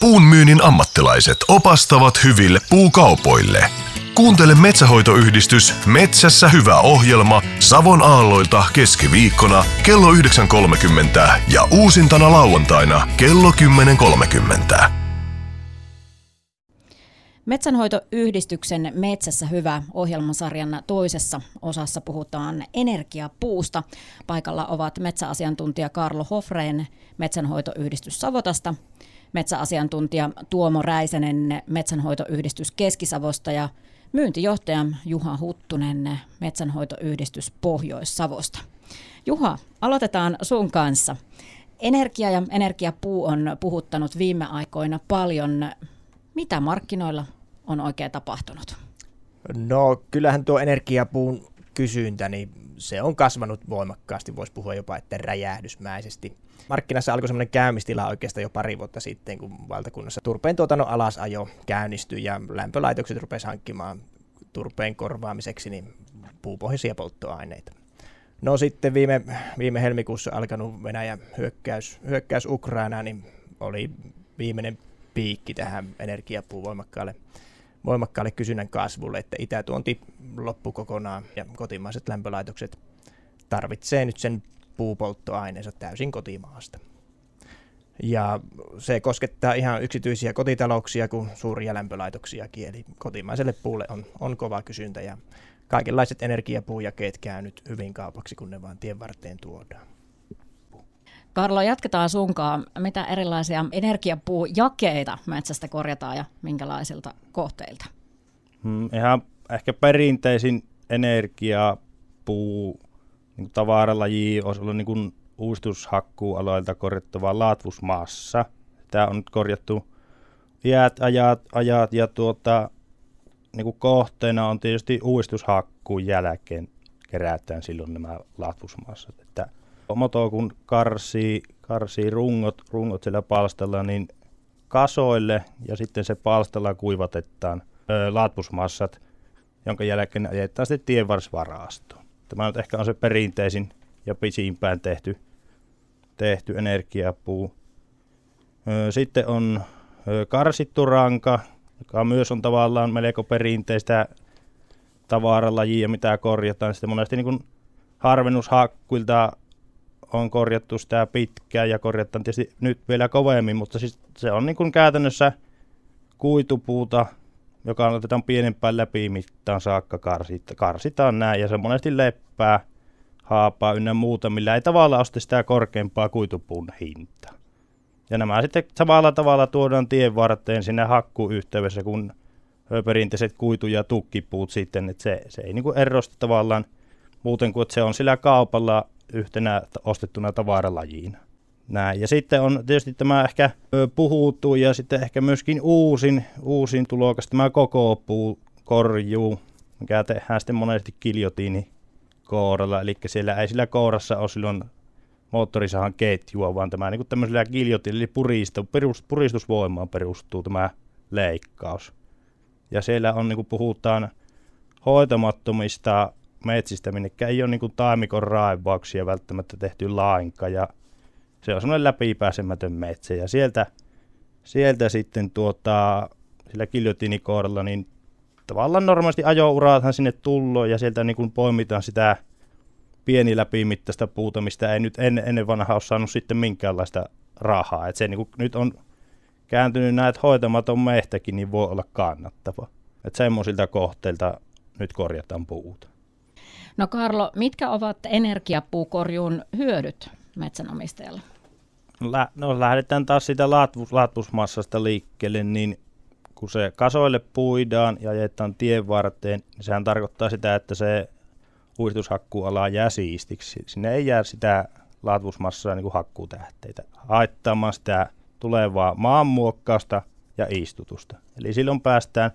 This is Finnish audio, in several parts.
Puun myynnin ammattilaiset opastavat hyville puukaupoille. Kuuntele Metsähoitoyhdistys Metsässä hyvä ohjelma Savon aalloilta keskiviikkona kello 9.30 ja uusintana lauantaina kello 10.30. Metsänhoitoyhdistyksen Metsässä hyvä ohjelmasarjan toisessa osassa puhutaan energiapuusta. Paikalla ovat metsäasiantuntija Karlo Hofreen Metsänhoitoyhdistys Savotasta, metsäasiantuntija Tuomo Räisänen Metsänhoitoyhdistys Keskisavosta ja myyntijohtaja Juha Huttunen Metsänhoitoyhdistys Pohjois-Savosta. Juha, aloitetaan sun kanssa. Energia ja energiapuu on puhuttanut viime aikoina paljon. Mitä markkinoilla on oikein tapahtunut? No kyllähän tuo energiapuun kysyntä, niin se on kasvanut voimakkaasti, voisi puhua jopa että räjähdysmäisesti. Markkinassa alkoi semmoinen käymistila oikeastaan jo pari vuotta sitten, kun valtakunnassa turpeen tuotannon alasajo käynnistyi ja lämpölaitokset rupesivat hankkimaan turpeen korvaamiseksi niin puupohjaisia polttoaineita. No sitten viime, viime helmikuussa alkanut Venäjän hyökkäys, hyökkäys Ukrainaan, niin oli viimeinen piikki tähän energiapuun voimakkaalle, voimakkaalle kysynnän kasvulle, että itätuonti loppui kokonaan ja kotimaiset lämpölaitokset tarvitsee nyt sen puupolttoaineensa täysin kotimaasta. Ja se koskettaa ihan yksityisiä kotitalouksia kuin suuria lämpölaitoksiakin, eli kotimaiselle puulle on, on kova kysyntä ja kaikenlaiset energiapuujakeet käy nyt hyvin kaupaksi, kun ne vaan tien varteen tuodaan. Karlo, jatketaan sunkaan. Mitä erilaisia energiapuujakeita metsästä korjataan ja minkälaisilta kohteilta? Hmm, ihan ehkä perinteisin energiapuu niin tavaralaji olisi ollut niin uudistushakkuualoilta korjattava laatvusmaassa. Tämä on nyt korjattu iät, ajat, ajat ja tuota, niin kuin kohteena on tietysti uudistushakkuun jälkeen kerätään silloin nämä laatvusmassat. Että moto kun karsii, karsii rungot, rungot siellä palstalla, niin kasoille ja sitten se palstalla kuivatetaan ö, laatvusmassat, jonka jälkeen ajetaan sitten tienvarsvarastoon. Tämä nyt ehkä on se perinteisin ja pisimpään tehty, tehty energiapuu. Sitten on karsittu ranka, joka myös on tavallaan melko perinteistä tavaralajia, mitä korjataan. Sitten monesti niin harvennushakkuilta on korjattu sitä pitkään ja korjataan tietysti nyt vielä kovemmin, mutta siis se on niin käytännössä kuitupuuta, joka otetaan pienempään mittaan saakka karsita, karsitaan näin ja se monesti leppää, haapaa ynnä muuta, millä ei tavallaan osta sitä korkeampaa kuitupuun hintaa. Ja nämä sitten samalla tavalla tuodaan tien varteen sinne hakkuyhteydessä kuin perinteiset kuitu- ja tukkipuut sitten, että se, se ei niinku erosta tavallaan muuten kuin, että se on sillä kaupalla yhtenä ostettuna tavaralajiina. Näin. Ja sitten on tietysti tämä ehkä puhuttu ja sitten ehkä myöskin uusin, uusin tulokas, tämä koko puu korjuu, mikä tehdään sitten monesti kiljotiini kouralla, eli siellä ei sillä kourassa ole silloin moottorisahan ketjua, vaan tämä niin tämmöisellä giljotin, eli puristu, puristusvoimaan perustuu tämä leikkaus. Ja siellä on, niin kuin puhutaan hoitamattomista metsistä, minne ei ole niin kuin taimikon raivauksia välttämättä tehty lainkaan, ja se on semmoinen läpipääsemätön metsä, ja sieltä, sieltä sitten tuota, sillä kiljotinikoodalla, niin tavallaan normaalisti ajouraathan sinne tullo, ja sieltä niin kuin poimitaan sitä pieni läpimittaista puuta, mistä ei nyt ennen, ennen vanhaa ole saanut sitten minkäänlaista rahaa. Et se niin kuin, nyt on kääntynyt näet hoitamaton mehtäkin, niin voi olla kannattava. Että semmoisilta kohteilta nyt korjataan puuta. No Karlo, mitkä ovat energiapuukorjuun hyödyt metsänomistajalle? Lä- no lähdetään taas sitä laatvus- laatvusmassasta liikkeelle, niin kun se kasoille puidaan ja ajetaan tien varteen, niin sehän tarkoittaa sitä, että se uistushakkuuala jää siistiksi. Sinne ei jää sitä laatvusmassaa niin hakkuutähteitä haittaamaan sitä tulevaa maanmuokkausta ja istutusta. Eli silloin päästään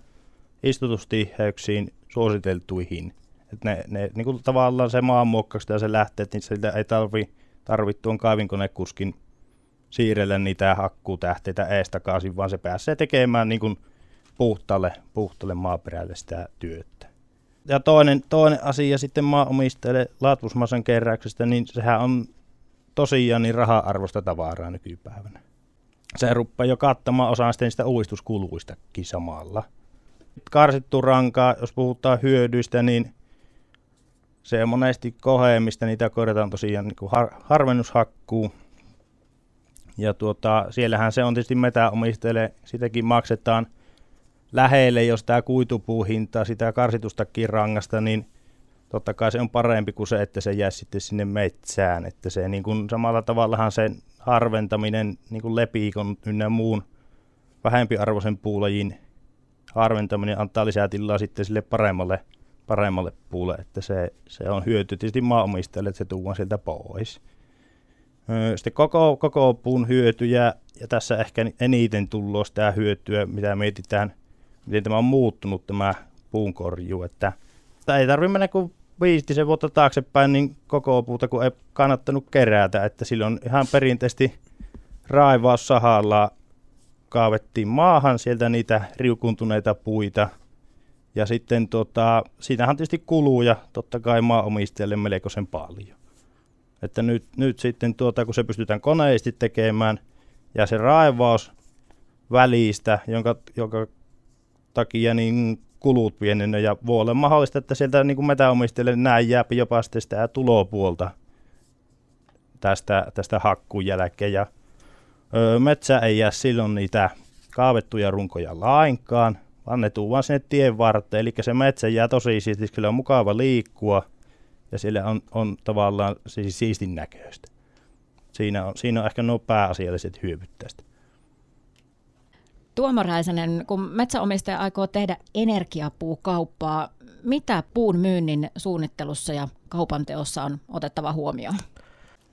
istutustiheyksiin suositeltuihin. Et ne, ne niin kuin tavallaan se maanmuokkaus ja se lähteet, niin siltä ei tarvi, tarvi tuon kaivinkonekuskin siirrellä niitä hakkuutähteitä ees takaisin, vaan se pääsee tekemään niin kuin puhtaalle, puhtaalle maaperälle sitä työtä. Ja toinen, toinen asia sitten maanomistajalle laatvusmassan keräyksestä, niin sehän on tosiaan niin raha-arvosta tavaraa nykypäivänä. se rupeaa jo kattamaan osaan sitten sitä uudistuskuluistakin samalla. Karsittu rankaa, jos puhutaan hyödyistä, niin se on monesti koheemista, niitä korjataan tosiaan niin har, harvennushakkuu. Ja tuota, siellähän se on tietysti metäomistajille, sitäkin maksetaan lähelle, jos tämä kuitupuuhinta sitä karsitustakin rangasta, niin totta kai se on parempi kuin se, että se jää sitten sinne metsään. Että se niin kuin samalla tavallahan se harventaminen, niin kuin lepiikon ynnä muun vähempiarvoisen puulajin harventaminen antaa lisää tilaa sitten sille paremmalle, paremmalle puulle, että se, se on hyöty tietysti maanomistajalle, että se tuodaan sieltä pois. Sitten koko, koko puun hyötyjä, ja tässä ehkä eniten tullut sitä hyötyä, mitä mietitään, miten tämä on muuttunut tämä puunkorjuu, että ei tarvitse mennä kuin viistisen vuotta taaksepäin, niin koko puuta kun ei kannattanut kerätä, että silloin ihan perinteisesti raivaussahalla kaavettiin maahan sieltä niitä riukuntuneita puita. Ja sitten tota, siinähän tietysti kuluja totta kai maanomistajalle melkoisen paljon. Että nyt, nyt sitten tuota, kun se pystytään koneisesti tekemään ja se raivaus välistä, jonka, jonka takia niin kulut pienenee ja voi olla mahdollista, että sieltä niin kuin metäomistajille näin jää jopa sitten sitä tulopuolta tästä, tästä hakkuun jälkeen ja öö, metsä ei jää silloin niitä kaavettuja runkoja lainkaan, vaan ne tuu vaan sinne tien varteen, eli se metsä jää tosi siististi, kyllä on mukava liikkua ja sillä on, on tavallaan siis siistin näköistä. Siinä on, siinä on ehkä nuo pääasialliset hyödyt tästä. Tuomo Räisänen, kun metsäomistaja aikoo tehdä energiapuukauppaa, mitä puun myynnin suunnittelussa ja kaupanteossa on otettava huomioon?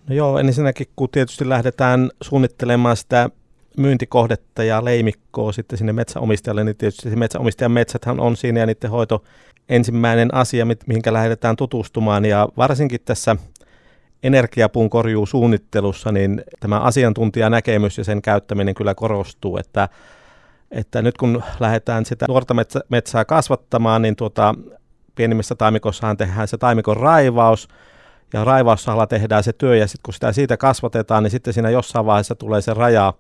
No joo, ensinnäkin kun tietysti lähdetään suunnittelemaan sitä myyntikohdetta ja leimikkoa sitten sinne metsäomistajalle, niin tietysti se metsäomistajan metsäthän on siinä ja niiden hoito ensimmäinen asia, mihinkä lähdetään tutustumaan. Ja varsinkin tässä energiapuun korjuusuunnittelussa, niin tämä asiantuntijanäkemys ja sen käyttäminen kyllä korostuu, että että nyt kun lähdetään sitä nuorta metsä, metsää kasvattamaan, niin tuota, pienimmissä taimikossahan tehdään se taimikon raivaus, ja raivaussahalla tehdään se työ, ja sitten kun sitä siitä kasvatetaan, niin sitten siinä jossain vaiheessa tulee se raja,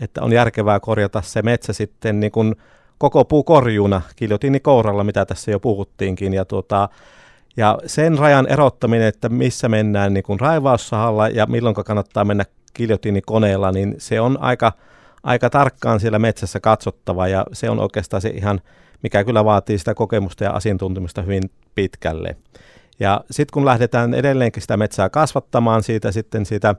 että on järkevää korjata se metsä sitten niin kuin koko puu korjuuna, kouralla, mitä tässä jo puhuttiinkin, ja tuota, ja sen rajan erottaminen, että missä mennään niin kuin raivaussahalla ja milloin kannattaa mennä kiljotiinikoneella, niin se on aika, aika tarkkaan siellä metsässä katsottava ja se on oikeastaan se ihan, mikä kyllä vaatii sitä kokemusta ja asiantuntemusta hyvin pitkälle. Ja sitten kun lähdetään edelleenkin sitä metsää kasvattamaan siitä sitten siitä,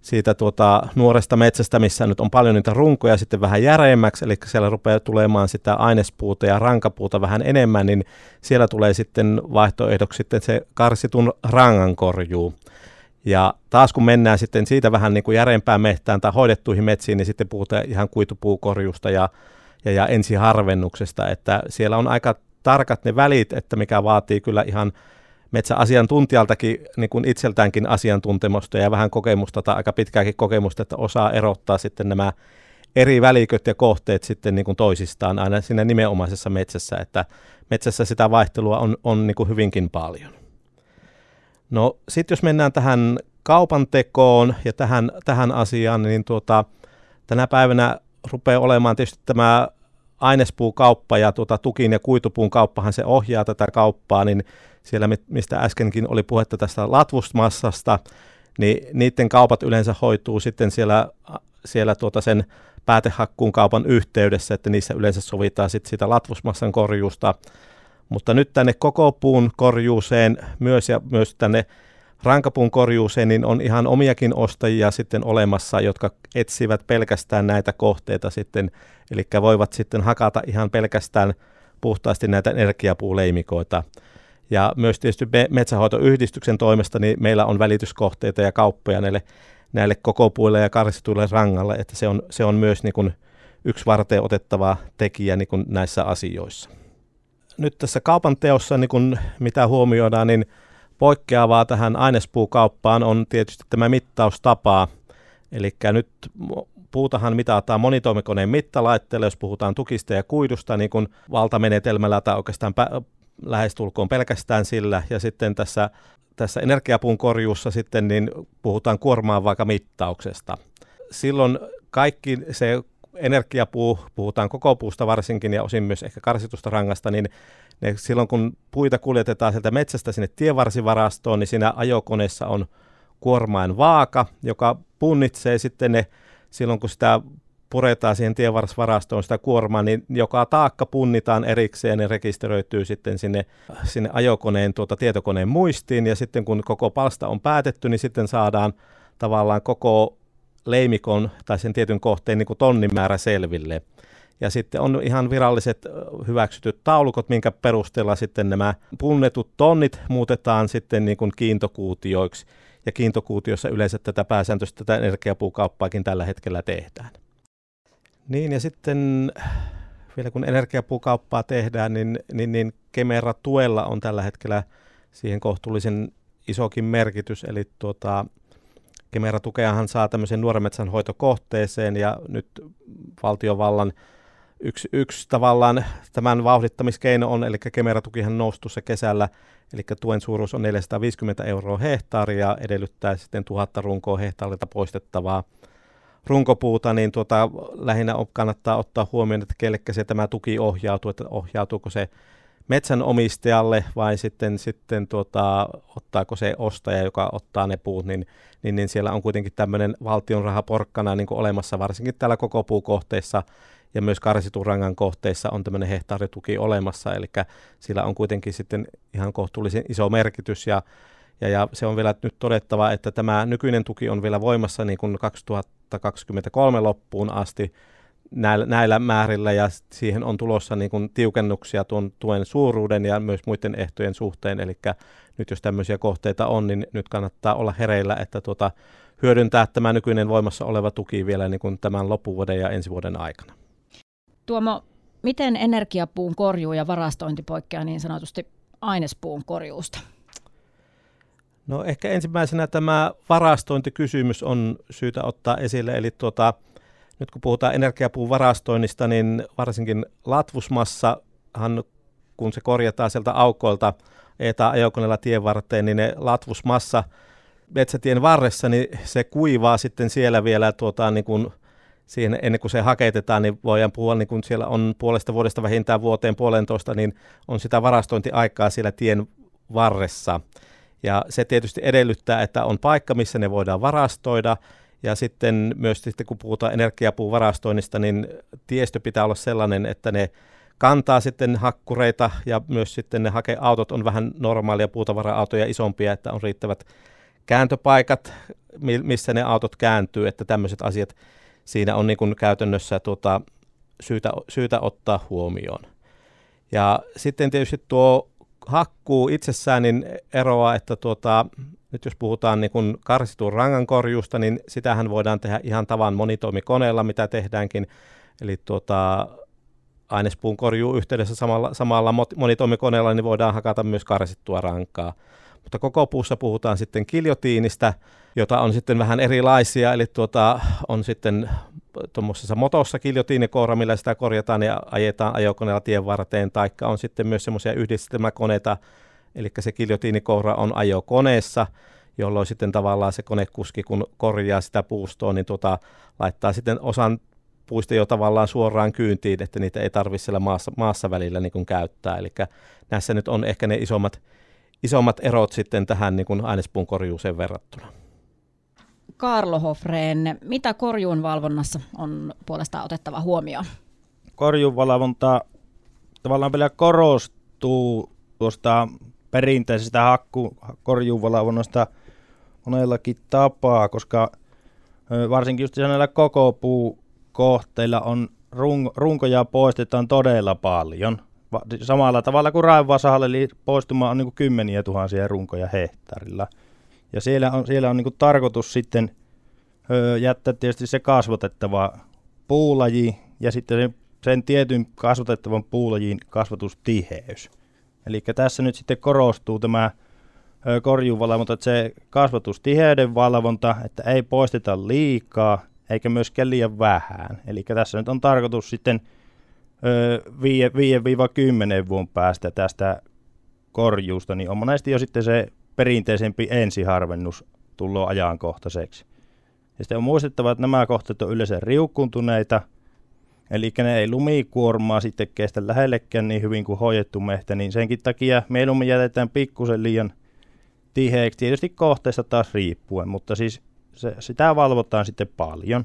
siitä tuota, nuoresta metsästä, missä nyt on paljon niitä runkoja sitten vähän järeemmäksi, eli siellä rupeaa tulemaan sitä ainespuuta ja rankapuuta vähän enemmän, niin siellä tulee sitten vaihtoehdoksi sitten se karsitun rangankorjuu. Ja taas kun mennään sitten siitä vähän niin kuin järeempään mehtään tai hoidettuihin metsiin, niin sitten puhutaan ihan kuitupuukorjusta ja, ja, ja ensiharvennuksesta, että siellä on aika tarkat ne välit, että mikä vaatii kyllä ihan metsäasiantuntijaltakin niin kuin itseltäänkin asiantuntemusta ja vähän kokemusta tai aika pitkääkin kokemusta, että osaa erottaa sitten nämä eri väliköt ja kohteet sitten niin kuin toisistaan aina siinä nimenomaisessa metsässä, että metsässä sitä vaihtelua on, on niin kuin hyvinkin paljon. No sitten jos mennään tähän kaupan tekoon ja tähän, tähän asiaan, niin tuota, tänä päivänä rupeaa olemaan tietysti tämä ainespuukauppa ja tuota, tukin ja kuitupuun kauppahan se ohjaa tätä kauppaa, niin siellä mistä äskenkin oli puhetta tästä latvusmassasta, niin niiden kaupat yleensä hoituu sitten siellä, siellä tuota sen päätehakkuun kaupan yhteydessä, että niissä yleensä sovitaan sitten sitä latvusmassan korjuusta. Mutta nyt tänne koko puun korjuuseen myös ja myös tänne rankapuun korjuuseen, niin on ihan omiakin ostajia sitten olemassa, jotka etsivät pelkästään näitä kohteita sitten, eli voivat sitten hakata ihan pelkästään puhtaasti näitä energiapuuleimikoita. Ja myös tietysti metsähoitoyhdistyksen toimesta niin meillä on välityskohteita ja kauppoja näille, näille koko puille ja karsituille rangalle, että se on, se on myös niin kuin yksi varten otettava tekijä niin kuin näissä asioissa nyt tässä kaupan teossa, niin kun mitä huomioidaan, niin poikkeavaa tähän ainespuukauppaan on tietysti tämä mittaustapa. Eli nyt puutahan mitataan monitoimikoneen mittalaitteella, jos puhutaan tukista ja kuidusta niin kuin valtamenetelmällä tai oikeastaan pä- lähestulkoon pelkästään sillä. Ja sitten tässä, tässä energiapuun korjuussa sitten niin puhutaan kuormaan vaikka mittauksesta. Silloin kaikki se energiapuu, puhutaan koko puusta varsinkin ja osin myös ehkä karsitusta rangasta, niin ne, silloin kun puita kuljetetaan sieltä metsästä sinne tievarsivarastoon, niin siinä ajokoneessa on kuormain vaaka, joka punnitsee sitten ne, silloin kun sitä puretaan siihen tienvarsvarastoon sitä kuormaa, niin joka taakka punnitaan erikseen ja rekisteröityy sitten sinne, sinne ajokoneen tuota, tietokoneen muistiin. Ja sitten kun koko palsta on päätetty, niin sitten saadaan tavallaan koko leimikon tai sen tietyn kohteen niin kuin tonnin määrä selville. Ja sitten on ihan viralliset hyväksytyt taulukot, minkä perusteella sitten nämä punnetut tonnit muutetaan sitten niin kuin kiintokuutioiksi. Ja kiintokuutiossa yleensä tätä pääsääntöistä tätä energiapuukauppaakin tällä hetkellä tehdään. Niin ja sitten vielä kun energiapuukauppaa tehdään, niin, niin, niin Kemera-tuella on tällä hetkellä siihen kohtuullisen isokin merkitys. Eli tuota, Kemera-tukeahan saa tämmöisen nuoren metsän hoitokohteeseen ja nyt valtiovallan yksi, yksi tavallaan tämän vauhdittamiskeino on, eli Kemera-tukihan nousi tuossa kesällä, eli tuen suuruus on 450 euroa hehtaaria, edellyttää sitten tuhatta runkoa hehtaarilta poistettavaa runkopuuta, niin tuota, lähinnä kannattaa ottaa huomioon, että kellekä se tämä tuki ohjautuu, että ohjautuuko se metsänomistajalle vai sitten, sitten tuota, ottaako se ostaja, joka ottaa ne puut, niin, niin, niin siellä on kuitenkin tämmöinen valtion rahaporkkana niin olemassa, varsinkin täällä koko puukohteessa ja myös karsitun rangan kohteissa on tämmöinen hehtaarituki olemassa, eli sillä on kuitenkin sitten ihan kohtuullisen iso merkitys ja ja, ja se on vielä nyt todettava, että tämä nykyinen tuki on vielä voimassa niin kuin 2023 loppuun asti näillä, näillä määrillä ja siihen on tulossa niin kuin tiukennuksia tuon tuen suuruuden ja myös muiden ehtojen suhteen. Eli nyt jos tämmöisiä kohteita on, niin nyt kannattaa olla hereillä, että tuota, hyödyntää tämä nykyinen voimassa oleva tuki vielä niin kuin tämän loppuvuoden ja ensi vuoden aikana. Tuomo, miten energiapuun korjuu ja varastointi poikkeaa niin sanotusti ainespuun korjuusta? No ehkä ensimmäisenä tämä varastointikysymys on syytä ottaa esille, eli tuota, nyt kun puhutaan energiapuun varastoinnista, niin varsinkin latvusmassahan, kun se korjataan sieltä aukoilta, etä ajokoneella tien varteen, niin ne latvusmassa metsätien varressa, niin se kuivaa sitten siellä vielä tuota, niin kuin siihen, ennen kuin se haketetaan, niin voidaan puhua, niin kun siellä on puolesta vuodesta vähintään vuoteen puolentoista, niin on sitä varastointiaikaa siellä tien varressa. Ja se tietysti edellyttää, että on paikka, missä ne voidaan varastoida. Ja sitten myös sitten, kun puhutaan energiapuun varastoinnista, niin tiestö pitää olla sellainen, että ne kantaa sitten hakkureita ja myös sitten ne hakeautot on vähän normaalia puutavara-autoja isompia, että on riittävät kääntöpaikat, missä ne autot kääntyy, että tämmöiset asiat siinä on niin kuin käytännössä tuota, syytä, syytä ottaa huomioon. Ja sitten tietysti tuo hakkuu itsessään niin eroaa, että tuota, nyt jos puhutaan niin kuin karsitun rangankorjuusta, niin sitähän voidaan tehdä ihan tavan monitoimikoneella, mitä tehdäänkin. Eli tuota, ainespuun korjuu yhteydessä samalla, samalla monitoimikoneella niin voidaan hakata myös karsittua rankaa. Mutta koko puussa puhutaan sitten kiljotiinistä, jota on sitten vähän erilaisia, eli tuota, on sitten tuommoisessa motossa kiljotiinikoura, millä sitä korjataan ja ajetaan ajokoneella tien varteen, taikka on sitten myös semmoisia yhdistelmäkoneita, eli se kiljotiinikoura on ajokoneessa, jolloin sitten tavallaan se konekuski, kun korjaa sitä puustoa, niin tuota, laittaa sitten osan puista jo tavallaan suoraan kyyntiin, että niitä ei tarvitse siellä maassa, maassa välillä niin kuin käyttää. Eli näissä nyt on ehkä ne isommat, isommat erot sitten tähän niin kuin ainespuun korjuuseen verrattuna. Karlo Hofreen, mitä korjuun valvonnassa on puolestaan otettava huomioon? Korjuunvalvonta tavallaan vielä korostuu tuosta perinteisestä hakku korjuunvalvonnasta monellakin tapaa, koska varsinkin just näillä koko puukohteilla on run, runkoja poistetaan todella paljon. Samalla tavalla kuin raivasahalle, eli poistumaan on niin kymmeniä tuhansia runkoja hehtaarilla – ja siellä on, siellä on niin tarkoitus sitten jättää tietysti se kasvatettava puulaji ja sitten sen, sen tietyn kasvatettavan puulajin kasvatustiheys. Eli tässä nyt sitten korostuu tämä korjuuvalvonta, että se kasvatustiheyden valvonta, että ei poisteta liikaa eikä myöskään liian vähän. Eli tässä nyt on tarkoitus sitten 5-10 vuoden päästä tästä korjuusta, niin on monesti jo sitten se perinteisempi ensiharvennus tullut ajankohtaiseksi. Ja sitten on muistettava, että nämä kohteet on yleensä riukkuntuneita, eli ne ei lumikuormaa sitten kestä lähellekään niin hyvin kuin hoidettu mehtä, niin senkin takia mieluummin jätetään pikkusen liian tiheäksi, tietysti kohteesta taas riippuen, mutta siis se, sitä valvotaan sitten paljon.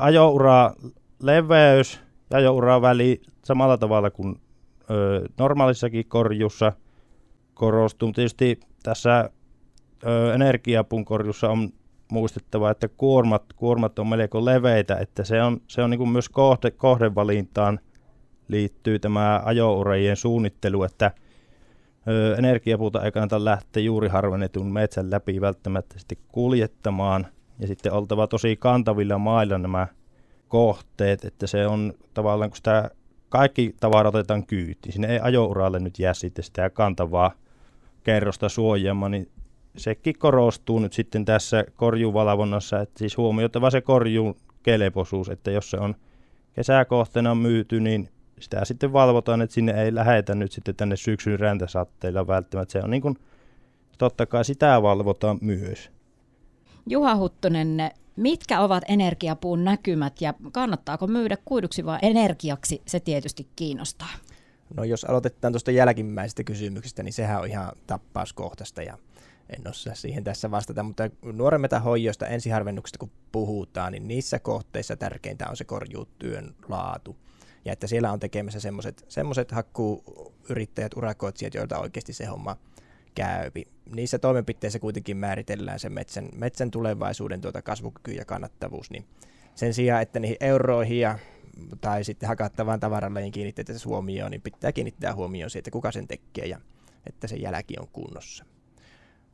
Ajoura leveys ja ajoura väli samalla tavalla kuin ö, normaalissakin korjussa korostuu. Tietysti tässä ö, energiapun korjussa on muistettava, että kuormat, kuormat on melko leveitä, että se on, se on niin kuin myös kohde, kohdevalintaan liittyy tämä ajourajien suunnittelu, että ö, energiapuuta ei kannata lähteä juuri harvennetun metsän läpi välttämättä sitten kuljettamaan, ja sitten oltava tosi kantavilla mailla nämä kohteet, että se on tavallaan, kun sitä kaikki tavara otetaan kyytiin, sinne ei ajouralle nyt jää sitten sitä kantavaa kerrosta suojaamaan, niin sekin korostuu nyt sitten tässä korjuvalvonnassa, että siis huomioitava se korjuun kelpoisuus, että jos se on kesäkohteena myyty, niin sitä sitten valvotaan, että sinne ei lähetä nyt sitten tänne syksyn räntäsatteilla välttämättä. Se on niin kuin, totta kai sitä valvotaan myös. Juha Huttunen, mitkä ovat energiapuun näkymät ja kannattaako myydä kuiduksi vai energiaksi, se tietysti kiinnostaa. No jos aloitetaan tuosta jälkimmäisestä kysymyksestä, niin sehän on ihan tappauskohtaista ja en osaa siihen tässä vastata, mutta nuoren hoijoista ensiharvennuksesta kun puhutaan, niin niissä kohteissa tärkeintä on se korjuutyön laatu. Ja että siellä on tekemässä semmoiset hakkuuyrittäjät, urakoitsijat, joilta oikeasti se homma käypi. Niissä toimenpiteissä kuitenkin määritellään se metsän, metsän tulevaisuuden tuota kasvukyky ja kannattavuus, niin sen sijaan, että niihin euroihin ja tai sitten hakattavaan tavaralle kiinnitetään huomioon, niin pitää kiinnittää huomioon siitä, että kuka sen tekee ja että se jälki on kunnossa.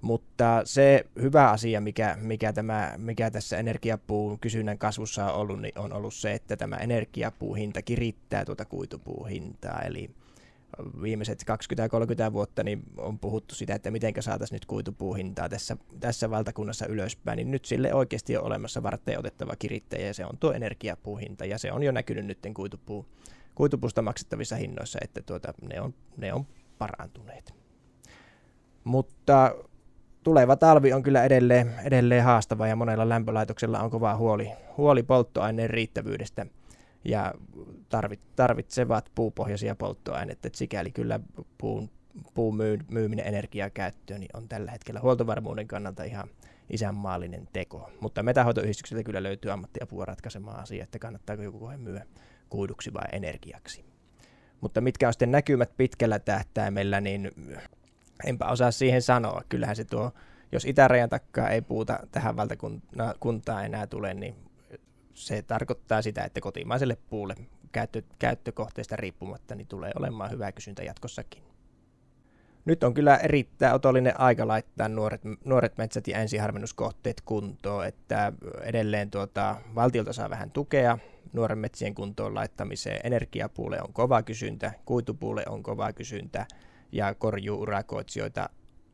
Mutta se hyvä asia, mikä, mikä, tämä, mikä tässä energiapuun kysynnän kasvussa on ollut, niin on ollut se, että tämä energiapuuhinta kirittää tuota kuitupuuhintaa. Eli viimeiset 20-30 vuotta niin on puhuttu sitä, että miten saataisiin nyt kuitupuuhintaa tässä, tässä valtakunnassa ylöspäin, niin nyt sille oikeasti on olemassa varten otettava kirittäjä, ja se on tuo energiapuuhinta, ja se on jo näkynyt nyt kuitupuu, kuitupuusta maksettavissa hinnoissa, että tuota, ne, on, ne on parantuneet. Mutta tuleva talvi on kyllä edelleen, edelleen haastava ja monella lämpölaitoksella on kova huoli, huoli polttoaineen riittävyydestä ja tarvitsevat puupohjaisia polttoaineita. Et sikäli kyllä puun, puun myy, myyminen energiakäyttöön niin on tällä hetkellä huoltovarmuuden kannalta ihan isänmaallinen teko. Mutta metahoitoyhdistykseltä kyllä löytyy ammattiapua ratkaisemaan asia, että kannattaako joku kohe myydä kuiduksi vai energiaksi. Mutta mitkä on sitten näkymät pitkällä tähtäimellä, niin enpä osaa siihen sanoa. Kyllähän se tuo, jos itärajan takkaa ei puuta tähän valtakuntaan enää tule, niin se tarkoittaa sitä, että kotimaiselle puulle käyttö, käyttökohteesta riippumatta niin tulee olemaan hyvä kysyntä jatkossakin. Nyt on kyllä erittäin otollinen aika laittaa nuoret, nuoret metsät ja ensiharvennuskohteet kuntoon, että edelleen tuota, valtiolta saa vähän tukea nuoren metsien kuntoon laittamiseen. Energiapuulle on kova kysyntä, kuitupuulle on kova kysyntä ja korjuurakoitsijoita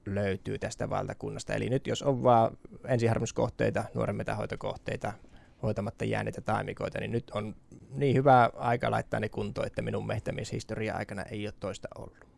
löytyy tästä valtakunnasta. Eli nyt jos on vaan ensiharvennuskohteita, nuoren metahoitokohteita, hoitamatta jääneitä taimikoita, niin nyt on niin hyvä aika laittaa ne kuntoon, että minun mehtämieshistoria aikana ei ole toista ollut.